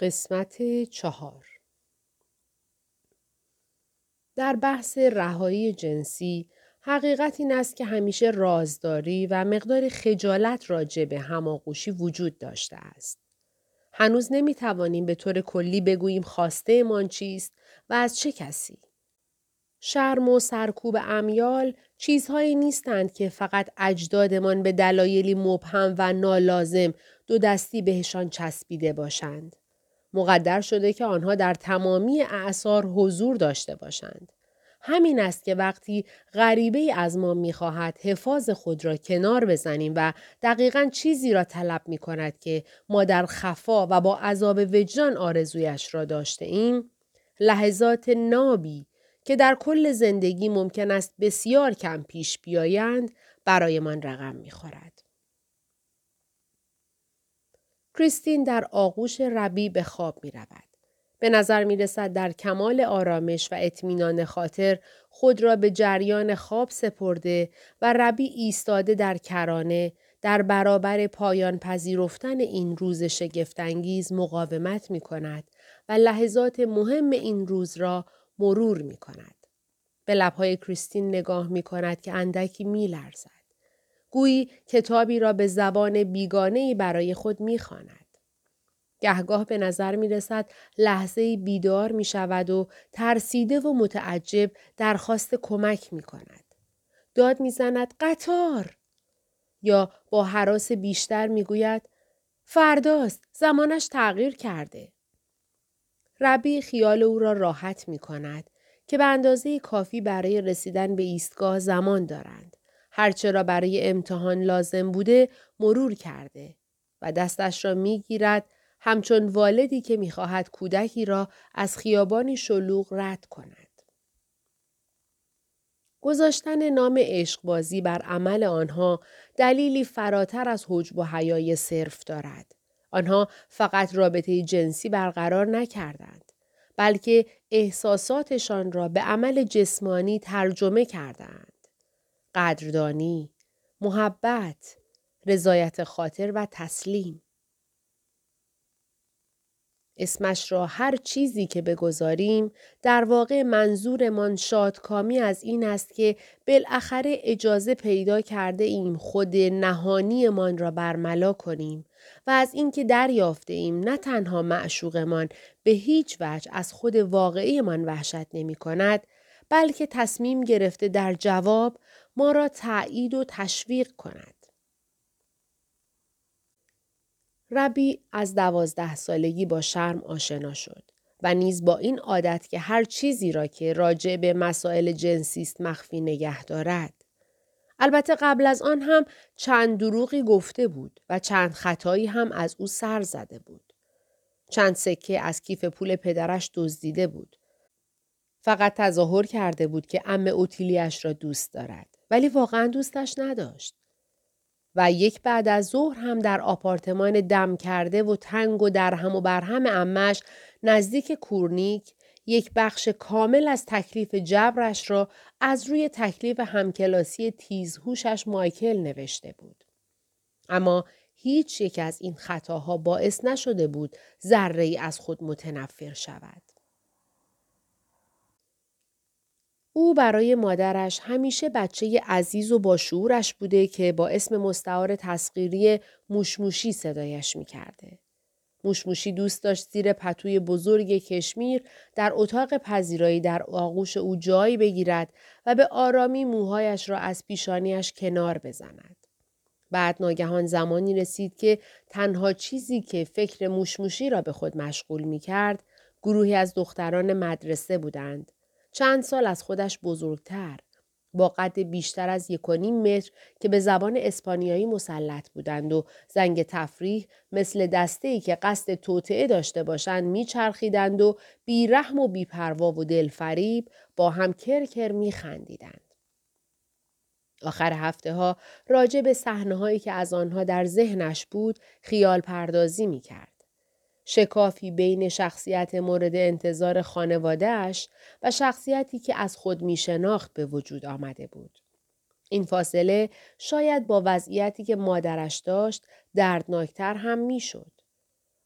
قسمت چهار در بحث رهایی جنسی حقیقت این است که همیشه رازداری و مقدار خجالت راجع به هماغوشی وجود داشته است. هنوز نمی توانیم به طور کلی بگوییم خواسته من چیست و از چه کسی. شرم و سرکوب امیال چیزهایی نیستند که فقط اجدادمان به دلایلی مبهم و نالازم دو دستی بهشان چسبیده باشند. مقدر شده که آنها در تمامی اعثار حضور داشته باشند. همین است که وقتی غریبه از ما می‌خواهد حفاظ خود را کنار بزنیم و دقیقا چیزی را طلب می کند که ما در خفا و با عذاب وجدان آرزویش را داشته ایم، لحظات نابی که در کل زندگی ممکن است بسیار کم پیش بیایند برایمان رقم می‌خورد. کریستین در آغوش ربی به خواب می رود. به نظر می رسد در کمال آرامش و اطمینان خاطر خود را به جریان خواب سپرده و ربی ایستاده در کرانه در برابر پایان پذیرفتن این روز شگفتانگیز مقاومت می کند و لحظات مهم این روز را مرور می کند. به لبهای کریستین نگاه می کند که اندکی می لرزد. گویی کتابی را به زبان بیگانه برای می می‌خواند. گهگاه به نظر می رسد لحظه بیدار می شود و ترسیده و متعجب درخواست کمک می کند. داد می زند قطار یا با حراس بیشتر می گوید فرداست زمانش تغییر کرده. ربی خیال او را راحت می کند که به اندازه کافی برای رسیدن به ایستگاه زمان دارند. هرچه را برای امتحان لازم بوده مرور کرده و دستش را می گیرد همچون والدی که می‌خواهد کودکی را از خیابانی شلوغ رد کند. گذاشتن نام عشقبازی بر عمل آنها دلیلی فراتر از حجب و حیای صرف دارد. آنها فقط رابطه جنسی برقرار نکردند. بلکه احساساتشان را به عمل جسمانی ترجمه کردند. قدردانی، محبت، رضایت خاطر و تسلیم. اسمش را هر چیزی که بگذاریم در واقع منظورمان شادکامی از این است که بالاخره اجازه پیدا کرده ایم خود نهانیمان را برملا کنیم و از اینکه دریافته ایم نه تنها معشوقمان به هیچ وجه از خود واقعیمان وحشت نمی کند بلکه تصمیم گرفته در جواب ما را تایید و تشویق کند. ربی از دوازده سالگی با شرم آشنا شد و نیز با این عادت که هر چیزی را که راجع به مسائل جنسی است مخفی نگه دارد. البته قبل از آن هم چند دروغی گفته بود و چند خطایی هم از او سر زده بود. چند سکه از کیف پول پدرش دزدیده بود. فقط تظاهر کرده بود که ام اوتیلیش را دوست دارد ولی واقعا دوستش نداشت. و یک بعد از ظهر هم در آپارتمان دم کرده و تنگ و درهم و برهم امش نزدیک کورنیک یک بخش کامل از تکلیف جبرش را از روی تکلیف همکلاسی تیزهوشش مایکل نوشته بود. اما هیچ یک از این خطاها باعث نشده بود ذره ای از خود متنفر شود. او برای مادرش همیشه بچه عزیز و باشعورش بوده که با اسم مستعار تسخیری موشموشی صدایش می‌کرده. موشموشی دوست داشت زیر پتوی بزرگ کشمیر در اتاق پذیرایی در آغوش او جایی بگیرد و به آرامی موهایش را از پیشانیش کنار بزند. بعد ناگهان زمانی رسید که تنها چیزی که فکر موشموشی را به خود مشغول می کرد گروهی از دختران مدرسه بودند چند سال از خودش بزرگتر با قد بیشتر از یک متر که به زبان اسپانیایی مسلط بودند و زنگ تفریح مثل دسته ای که قصد توطعه داشته باشند میچرخیدند و بیرحم و بیپروا و دلفریب با هم کرکر میخندیدند. آخر هفته ها راجع به صحنه هایی که از آنها در ذهنش بود خیال پردازی می کرد. شکافی بین شخصیت مورد انتظار خانوادهش و شخصیتی که از خود می شناخت به وجود آمده بود. این فاصله شاید با وضعیتی که مادرش داشت دردناکتر هم می‌شد.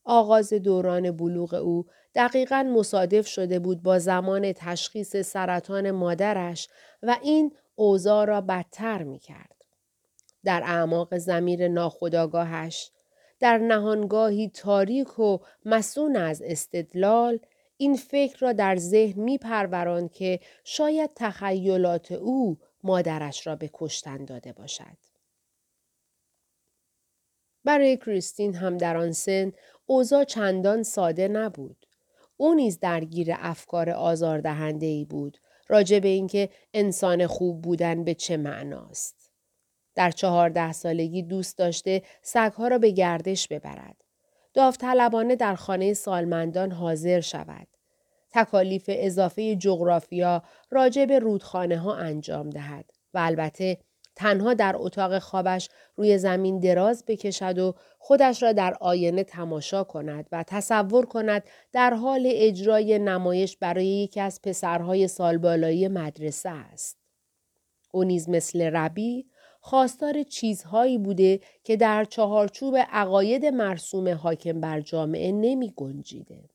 آغاز دوران بلوغ او دقیقا مصادف شده بود با زمان تشخیص سرطان مادرش و این اوضاع را بدتر می کرد. در اعماق زمیر ناخداگاهش در نهانگاهی تاریک و مسون از استدلال این فکر را در ذهن می که شاید تخیلات او مادرش را به کشتن داده باشد. برای کریستین هم در آن سن اوضاع چندان ساده نبود. او نیز درگیر افکار آزاردهنده ای بود راجع به اینکه انسان خوب بودن به چه معناست. در چهارده سالگی دوست داشته سگها را به گردش ببرد. داوطلبانه در خانه سالمندان حاضر شود. تکالیف اضافه جغرافیا راجع به رودخانه ها انجام دهد و البته تنها در اتاق خوابش روی زمین دراز بکشد و خودش را در آینه تماشا کند و تصور کند در حال اجرای نمایش برای یکی از پسرهای سالبالایی مدرسه است. او نیز مثل ربی خواستار چیزهایی بوده که در چهارچوب عقاید مرسوم حاکم بر جامعه نمی گنجیده.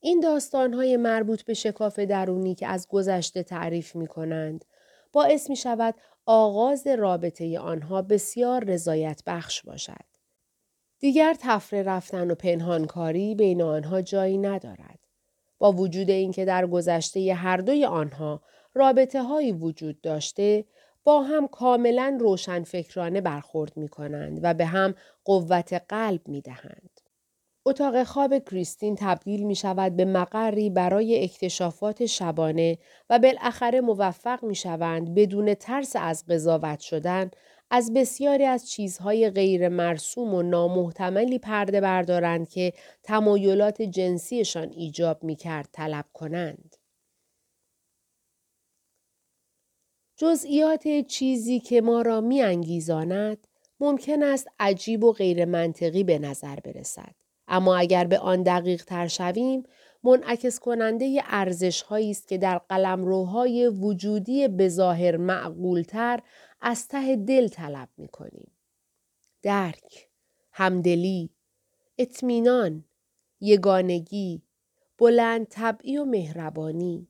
این داستانهای مربوط به شکاف درونی که از گذشته تعریف می کنند باعث می شود آغاز رابطه آنها بسیار رضایت بخش باشد. دیگر تفره رفتن و پنهانکاری بین آنها جایی ندارد. با وجود اینکه در گذشته هر دوی آنها رابطه هایی وجود داشته با هم کاملا روشنفکرانه برخورد می کنند و به هم قوت قلب می دهند. اتاق خواب کریستین تبدیل می شود به مقری برای اکتشافات شبانه و بالاخره موفق می شوند بدون ترس از قضاوت شدن از بسیاری از چیزهای غیر مرسوم و نامحتملی پرده بردارند که تمایلات جنسیشان ایجاب می کرد طلب کنند. جزئیات چیزی که ما را می انگیزاند ممکن است عجیب و غیر منطقی به نظر برسد. اما اگر به آن دقیق تر شویم منعکس کننده ارزش هایی است که در قلمروهای وجودی بظاهر معقولتر از ته دل طلب می کنیم. درک، همدلی، اطمینان، یگانگی، بلند طبعی و مهربانی،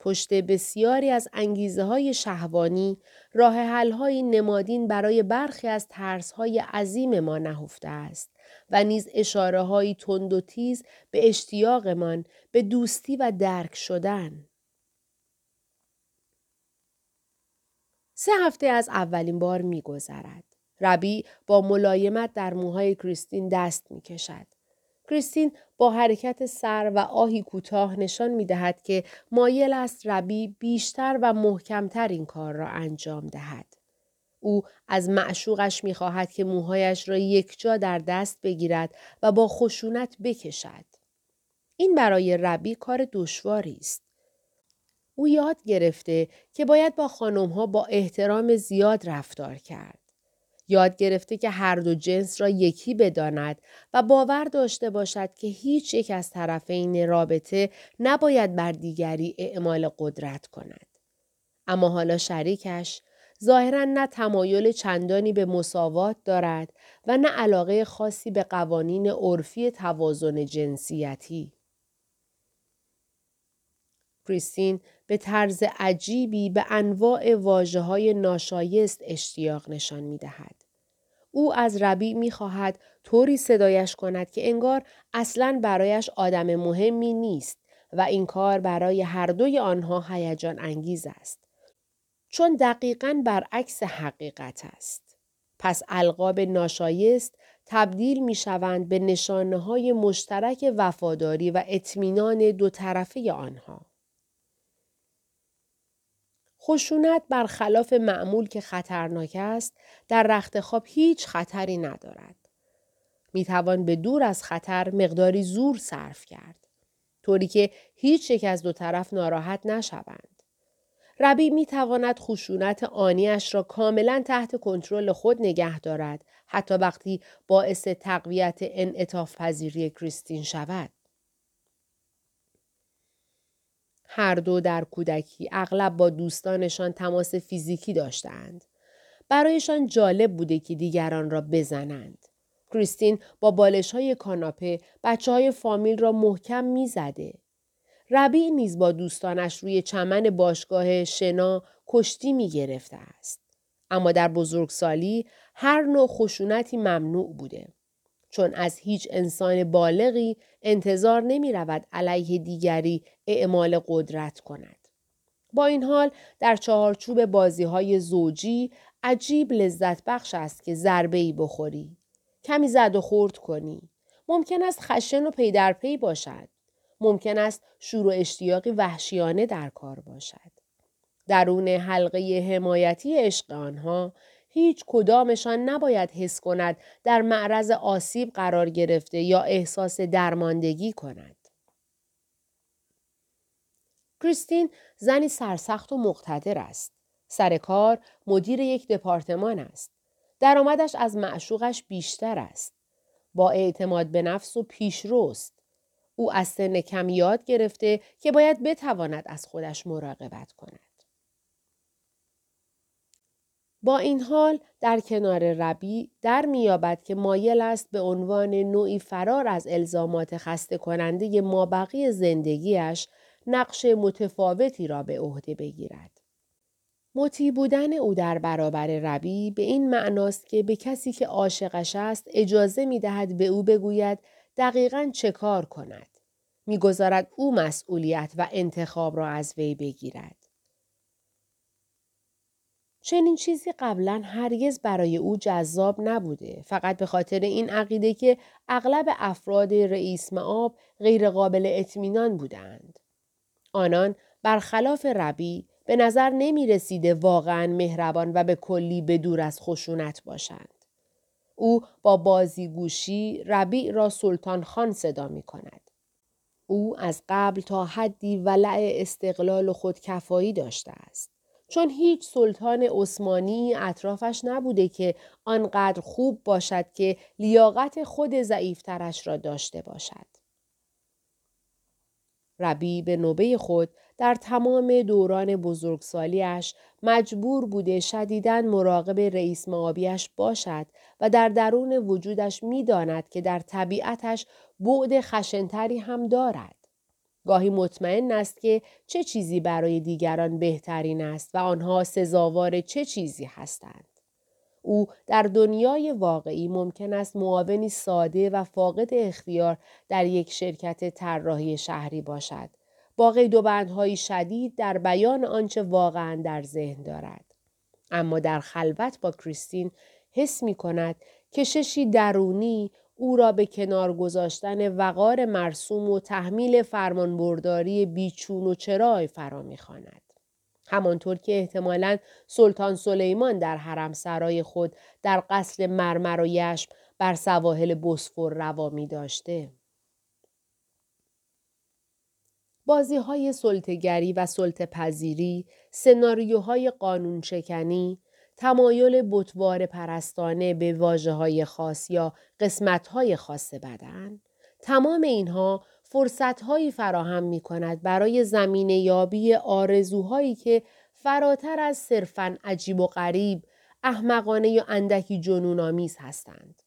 پشت بسیاری از انگیزه های شهوانی راه حل های نمادین برای برخی از ترس های عظیم ما نهفته است و نیز اشاره های تند و تیز به اشتیاقمان به دوستی و درک شدن. سه هفته از اولین بار می گذرد. ربی با ملایمت در موهای کریستین دست می کشد. کریستین با حرکت سر و آهی کوتاه نشان می دهد که مایل است ربی بیشتر و محکمتر این کار را انجام دهد. او از معشوقش می خواهد که موهایش را یکجا در دست بگیرد و با خشونت بکشد. این برای ربی کار دشواری است. او یاد گرفته که باید با خانمها با احترام زیاد رفتار کرد. یاد گرفته که هر دو جنس را یکی بداند و باور داشته باشد که هیچ یک از طرفین رابطه نباید بر دیگری اعمال قدرت کند. اما حالا شریکش ظاهرا نه تمایل چندانی به مساوات دارد و نه علاقه خاصی به قوانین عرفی توازن جنسیتی. کریستین به طرز عجیبی به انواع واجه ناشایست اشتیاق نشان می دهد. او از ربی می خواهد طوری صدایش کند که انگار اصلا برایش آدم مهمی نیست و این کار برای هر دوی آنها هیجان انگیز است. چون دقیقا برعکس حقیقت است. پس القاب ناشایست تبدیل می شوند به نشانه های مشترک وفاداری و اطمینان دو طرفه آنها. خشونت برخلاف معمول که خطرناک است در رخت خواب هیچ خطری ندارد. می توان به دور از خطر مقداری زور صرف کرد. طوری که هیچ یک از دو طرف ناراحت نشوند. ربی می تواند خشونت آنیش را کاملا تحت کنترل خود نگه دارد حتی وقتی باعث تقویت انعطاف پذیری کریستین شود. هر دو در کودکی اغلب با دوستانشان تماس فیزیکی داشتند. برایشان جالب بوده که دیگران را بزنند. کریستین با بالش های کاناپه بچه های فامیل را محکم می‌زده. ربیع نیز با دوستانش روی چمن باشگاه شنا کشتی می گرفته است. اما در بزرگسالی هر نوع خشونتی ممنوع بوده. چون از هیچ انسان بالغی انتظار نمی رود علیه دیگری اعمال قدرت کند. با این حال در چهارچوب بازی های زوجی عجیب لذت بخش است که ضربه ای بخوری. کمی زد و خورد کنی. ممکن است خشن و پی در پی باشد. ممکن است شور و اشتیاقی وحشیانه در کار باشد. درون حلقه حمایتی عشق آنها هیچ کدامشان نباید حس کند در معرض آسیب قرار گرفته یا احساس درماندگی کند. کریستین زنی سرسخت و مقتدر است. سر کار مدیر یک دپارتمان است. درآمدش از معشوقش بیشتر است. با اعتماد به نفس و پیشروست. او از سن کم یاد گرفته که باید بتواند از خودش مراقبت کند. با این حال در کنار ربی در میابد که مایل است به عنوان نوعی فرار از الزامات خسته کننده مابقی زندگیش نقش متفاوتی را به عهده بگیرد. مطیع بودن او در برابر ربی به این معناست که به کسی که عاشقش است اجازه می دهد به او بگوید دقیقا چه کار کند. می‌گذارد او مسئولیت و انتخاب را از وی بگیرد. چنین چیزی قبلا هرگز برای او جذاب نبوده فقط به خاطر این عقیده که اغلب افراد رئیس معاب غیرقابل اطمینان بودند. آنان برخلاف ربی به نظر نمی رسیده واقعا مهربان و به کلی به دور از خشونت باشند. او با بازیگوشی ربیع را سلطان خان صدا می کند. او از قبل تا حدی ولع استقلال و خودکفایی داشته است. چون هیچ سلطان عثمانی اطرافش نبوده که آنقدر خوب باشد که لیاقت خود ضعیفترش را داشته باشد. ربی به نوبه خود در تمام دوران بزرگسالیش مجبور بوده شدیداً مراقب رئیس معابیش باشد و در درون وجودش می‌داند که در طبیعتش بعد خشنتری هم دارد. گاهی مطمئن است که چه چیزی برای دیگران بهترین است و آنها سزاوار چه چیزی هستند. او در دنیای واقعی ممکن است معاونی ساده و فاقد اختیار در یک شرکت طراحی شهری باشد با قید و بندهای شدید در بیان آنچه واقعا در ذهن دارد اما در خلوت با کریستین حس می کند کششی درونی او را به کنار گذاشتن وقار مرسوم و تحمیل فرمانبرداری بیچون و چرای فرا می‌خواند. همانطور که احتمالا سلطان سلیمان در حرم سرای خود در قصر مرمر و یشم بر سواحل بسفور روا می داشته. بازی های سلطگری و سلطه پذیری، سناریوهای قانون شکنی، تمایل بتوار پرستانه به واجه های خاص یا قسمت های خاص بدن، تمام اینها فرصتهایی فراهم می کند برای زمین یابی آرزوهایی که فراتر از صرفاً عجیب و غریب، احمقانه یا اندکی جنونآمیز هستند.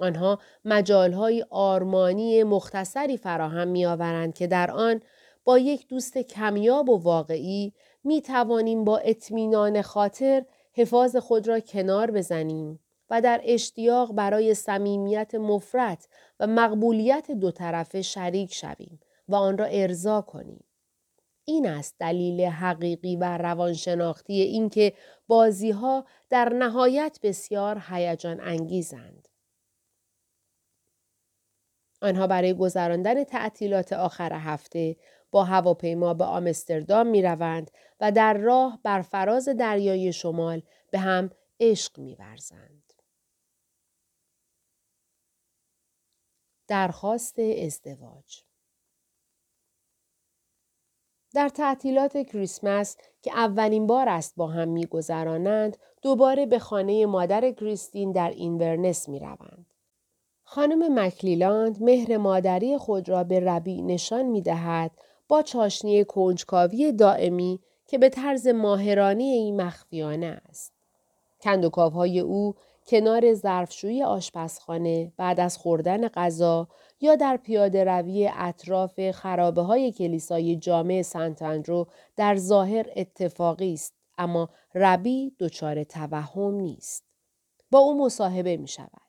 آنها مجالهای آرمانی مختصری فراهم می آورند که در آن با یک دوست کمیاب و واقعی می توانیم با اطمینان خاطر حفاظ خود را کنار بزنیم و در اشتیاق برای صمیمیت مفرت و مقبولیت دو طرفه شریک شویم و آن را ارضا کنیم. این است دلیل حقیقی و روانشناختی اینکه بازی ها در نهایت بسیار هیجان انگیزند. آنها برای گذراندن تعطیلات آخر هفته با هواپیما به آمستردام می روند و در راه بر فراز دریای شمال به هم عشق می برزند. درخواست ازدواج در تعطیلات کریسمس که اولین بار است با هم میگذرانند دوباره به خانه مادر کریستین در اینورنس می روند. خانم مکلیلاند مهر مادری خود را به ربی نشان می دهد با چاشنی کنجکاوی دائمی که به طرز ماهرانی این مخفیانه است. کندوکاوهای او کنار ظرفشویی آشپزخانه بعد از خوردن غذا یا در پیاده روی اطراف خرابه های کلیسای جامع سنت اندرو در ظاهر اتفاقی است اما ربی دچار توهم نیست. با او مصاحبه می شود.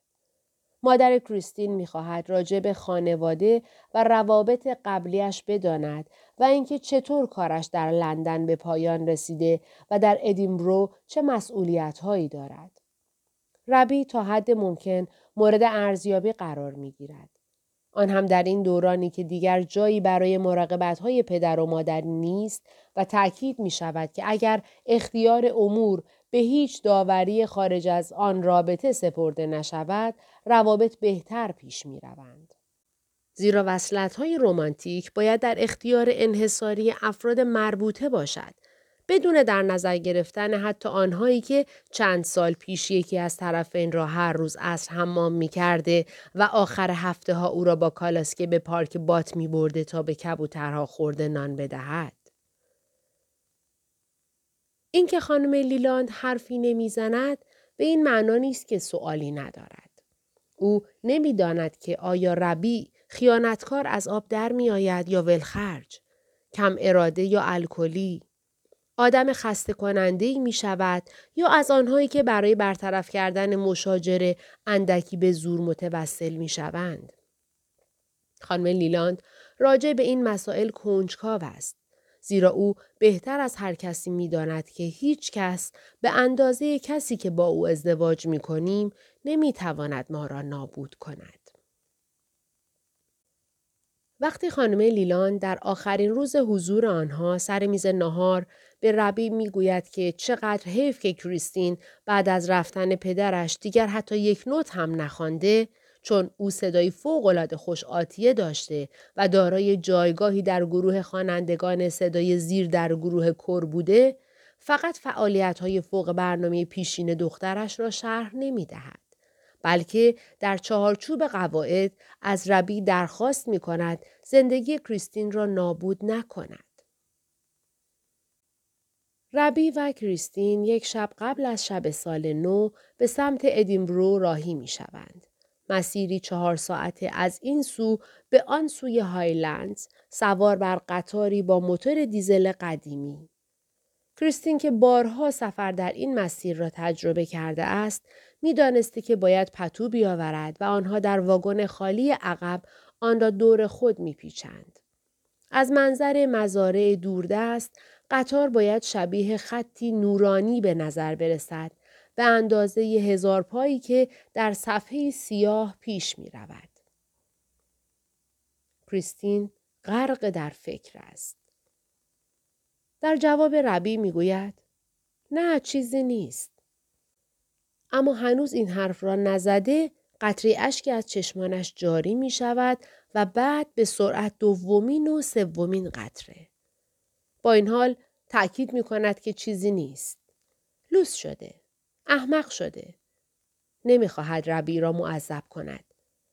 مادر کریستین می خواهد راجع به خانواده و روابط قبلیش بداند و اینکه چطور کارش در لندن به پایان رسیده و در ادینبرو چه مسئولیت هایی دارد. ربی تا حد ممکن مورد ارزیابی قرار می گیرد. آن هم در این دورانی که دیگر جایی برای مراقبت های پدر و مادر نیست و تأکید می شود که اگر اختیار امور به هیچ داوری خارج از آن رابطه سپرده نشود روابط بهتر پیش می روند. زیرا وصلت های رومانتیک باید در اختیار انحصاری افراد مربوطه باشد بدون در نظر گرفتن حتی آنهایی که چند سال پیش یکی از طرفین را هر روز اصر حمام می کرده و آخر هفته ها او را با کالاسکه به پارک بات می برده تا به کبوترها خورده نان بدهد. اینکه خانم لیلاند حرفی نمی‌زند به این معنا نیست که سوالی ندارد. او نمی‌داند که آیا ربی خیانتکار از آب در می آید یا ولخرج، کم اراده یا الکلی، آدم خسته کننده ای می شود یا از آنهایی که برای برطرف کردن مشاجره اندکی به زور متوسل می شوند. خانم لیلاند راجع به این مسائل کنجکاو است. زیرا او بهتر از هر کسی می داند که هیچ کس به اندازه کسی که با او ازدواج می کنیم نمی تواند ما را نابود کند. وقتی خانم لیلان در آخرین روز حضور آنها سر میز نهار به ربی می‌گوید که چقدر حیف که کریستین بعد از رفتن پدرش دیگر حتی یک نوت هم نخوانده چون او صدای فوقالعاده خوش آتیه داشته و دارای جایگاهی در گروه خوانندگان صدای زیر در گروه کر بوده فقط فعالیت های فوق برنامه پیشین دخترش را شرح نمی دهد. بلکه در چهارچوب قواعد از ربی درخواست می کند زندگی کریستین را نابود نکند. ربی و کریستین یک شب قبل از شب سال نو به سمت ادینبرو راهی می شوند. مسیری چهار ساعته از این سو به آن سوی هایلندز سوار بر قطاری با موتور دیزل قدیمی. کریستین که بارها سفر در این مسیر را تجربه کرده است می‌دانسته که باید پتو بیاورد و آنها در واگن خالی عقب آن را دور خود میپیچند. از منظر مزارع دوردست قطار باید شبیه خطی نورانی به نظر برسد به اندازه هزار پایی که در صفحه سیاه پیش می رود. کریستین غرق در فکر است. در جواب ربی می گوید نه چیزی نیست. اما هنوز این حرف را نزده قطری اشکی از چشمانش جاری می شود و بعد به سرعت دومین و سومین قطره. با این حال تأکید می کند که چیزی نیست. لوس شده. احمق شده. نمی‌خواهد ربی را معذب کند.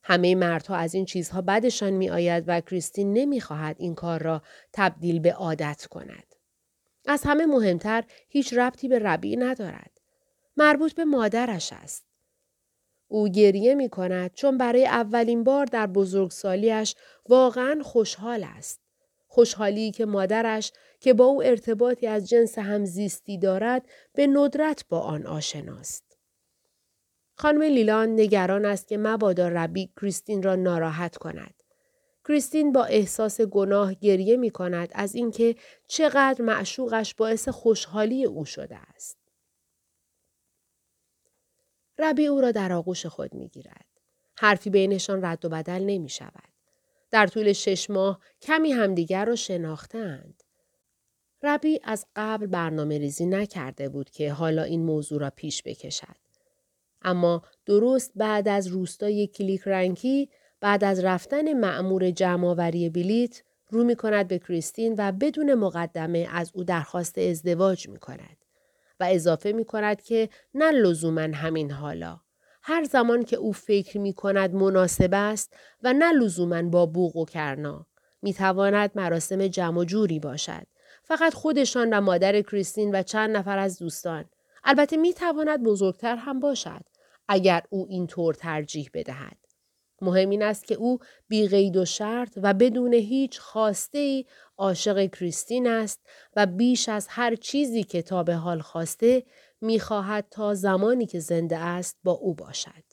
همه مردها از این چیزها بدشان می آید و کریستین نمی‌خواهد این کار را تبدیل به عادت کند. از همه مهمتر هیچ ربطی به ربی ندارد. مربوط به مادرش است. او گریه می کند چون برای اولین بار در بزرگسالیش واقعا خوشحال است. خوشحالی که مادرش که با او ارتباطی از جنس همزیستی دارد به ندرت با آن آشناست. خانم لیلان نگران است که مبادا ربی کریستین را ناراحت کند. کریستین با احساس گناه گریه می کند از اینکه چقدر معشوقش باعث خوشحالی او شده است. ربی او را در آغوش خود می گیرد. حرفی بینشان رد و بدل نمی شود. در طول شش ماه کمی همدیگر را شناختند. ربی از قبل برنامه ریزی نکرده بود که حالا این موضوع را پیش بکشد. اما درست بعد از روستای کلیک رنکی بعد از رفتن معمور جمعآوری بلیت رو می کند به کریستین و بدون مقدمه از او درخواست ازدواج می کند. و اضافه می کند که نه لزوما همین حالا. هر زمان که او فکر می کند مناسب است و نه لزوما با بوغ و کرنا. می تواند مراسم جمع جوری باشد. فقط خودشان و مادر کریستین و چند نفر از دوستان. البته می تواند بزرگتر هم باشد. اگر او اینطور ترجیح بدهد. مهم این است که او بی قید و شرط و بدون هیچ خواسته ای عاشق کریستین است و بیش از هر چیزی که تا به حال خواسته می‌خواهد تا زمانی که زنده است با او باشد.